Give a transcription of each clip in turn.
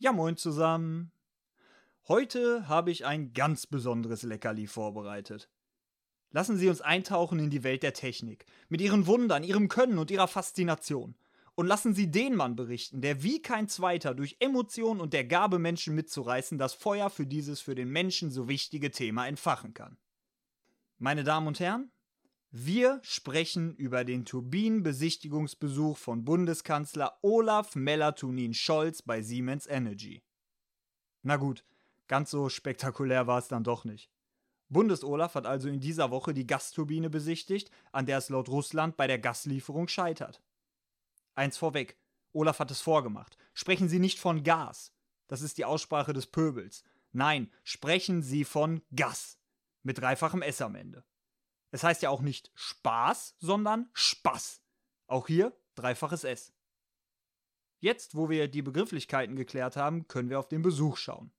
Ja, moin zusammen. Heute habe ich ein ganz besonderes Leckerli vorbereitet. Lassen Sie uns eintauchen in die Welt der Technik, mit ihren Wundern, ihrem Können und ihrer Faszination. Und lassen Sie den Mann berichten, der wie kein zweiter durch Emotion und der Gabe, Menschen mitzureißen, das Feuer für dieses für den Menschen so wichtige Thema entfachen kann. Meine Damen und Herren, wir sprechen über den Turbinenbesichtigungsbesuch von Bundeskanzler Olaf Melatonin Scholz bei Siemens Energy. Na gut, ganz so spektakulär war es dann doch nicht. Bundes-Olaf hat also in dieser Woche die Gasturbine besichtigt, an der es laut Russland bei der Gaslieferung scheitert. Eins vorweg, Olaf hat es vorgemacht. Sprechen Sie nicht von Gas. Das ist die Aussprache des Pöbels. Nein, sprechen Sie von Gas. Mit dreifachem S am Ende. Es heißt ja auch nicht Spaß, sondern Spaß. Auch hier dreifaches S. Jetzt, wo wir die Begrifflichkeiten geklärt haben, können wir auf den Besuch schauen.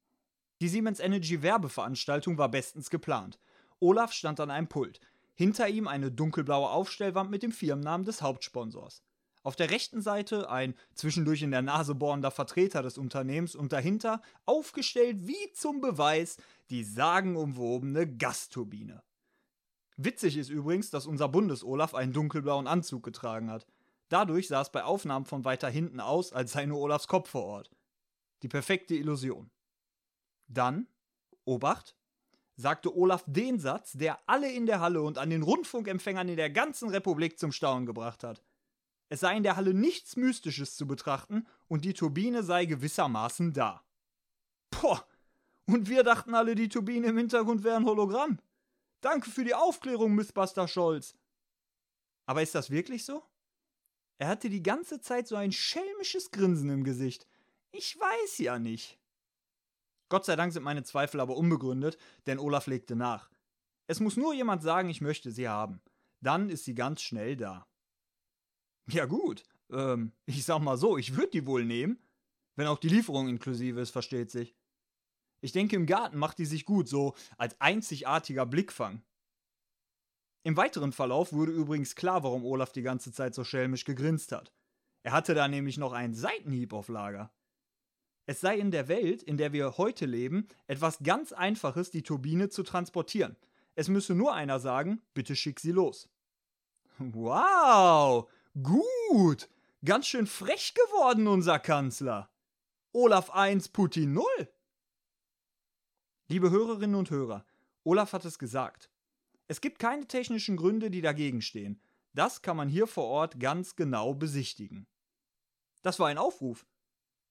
Die Siemens Energy Werbeveranstaltung war bestens geplant. Olaf stand an einem Pult. Hinter ihm eine dunkelblaue Aufstellwand mit dem Firmennamen des Hauptsponsors. Auf der rechten Seite ein zwischendurch in der Nase bohrender Vertreter des Unternehmens und dahinter, aufgestellt wie zum Beweis, die sagenumwobene Gasturbine. Witzig ist übrigens, dass unser Bundes-Olaf einen dunkelblauen Anzug getragen hat. Dadurch sah es bei Aufnahmen von weiter hinten aus, als sei nur Olafs Kopf vor Ort. Die perfekte Illusion. Dann, Obacht, sagte Olaf den Satz, der alle in der Halle und an den Rundfunkempfängern in der ganzen Republik zum Staunen gebracht hat. Es sei in der Halle nichts Mystisches zu betrachten und die Turbine sei gewissermaßen da. Boah, und wir dachten alle, die Turbine im Hintergrund wäre ein Hologramm. Danke für die Aufklärung, Missbuster Scholz. Aber ist das wirklich so? Er hatte die ganze Zeit so ein schelmisches Grinsen im Gesicht. Ich weiß ja nicht. Gott sei Dank sind meine Zweifel aber unbegründet, denn Olaf legte nach. Es muss nur jemand sagen, ich möchte sie haben. Dann ist sie ganz schnell da. Ja gut, ähm, ich sag mal so, ich würde die wohl nehmen. Wenn auch die Lieferung inklusive ist, versteht sich. Ich denke, im Garten macht die sich gut, so als einzigartiger Blickfang. Im weiteren Verlauf wurde übrigens klar, warum Olaf die ganze Zeit so schelmisch gegrinst hat. Er hatte da nämlich noch einen Seitenhieb auf Lager. Es sei in der Welt, in der wir heute leben, etwas ganz Einfaches, die Turbine zu transportieren. Es müsse nur einer sagen, bitte schick sie los. Wow, gut, ganz schön frech geworden, unser Kanzler. Olaf 1, Putin 0. Liebe Hörerinnen und Hörer, Olaf hat es gesagt. Es gibt keine technischen Gründe, die dagegen stehen. Das kann man hier vor Ort ganz genau besichtigen. Das war ein Aufruf.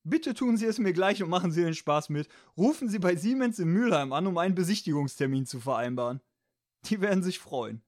Bitte tun Sie es mir gleich und machen Sie den Spaß mit. Rufen Sie bei Siemens in Mülheim an, um einen Besichtigungstermin zu vereinbaren. Die werden sich freuen.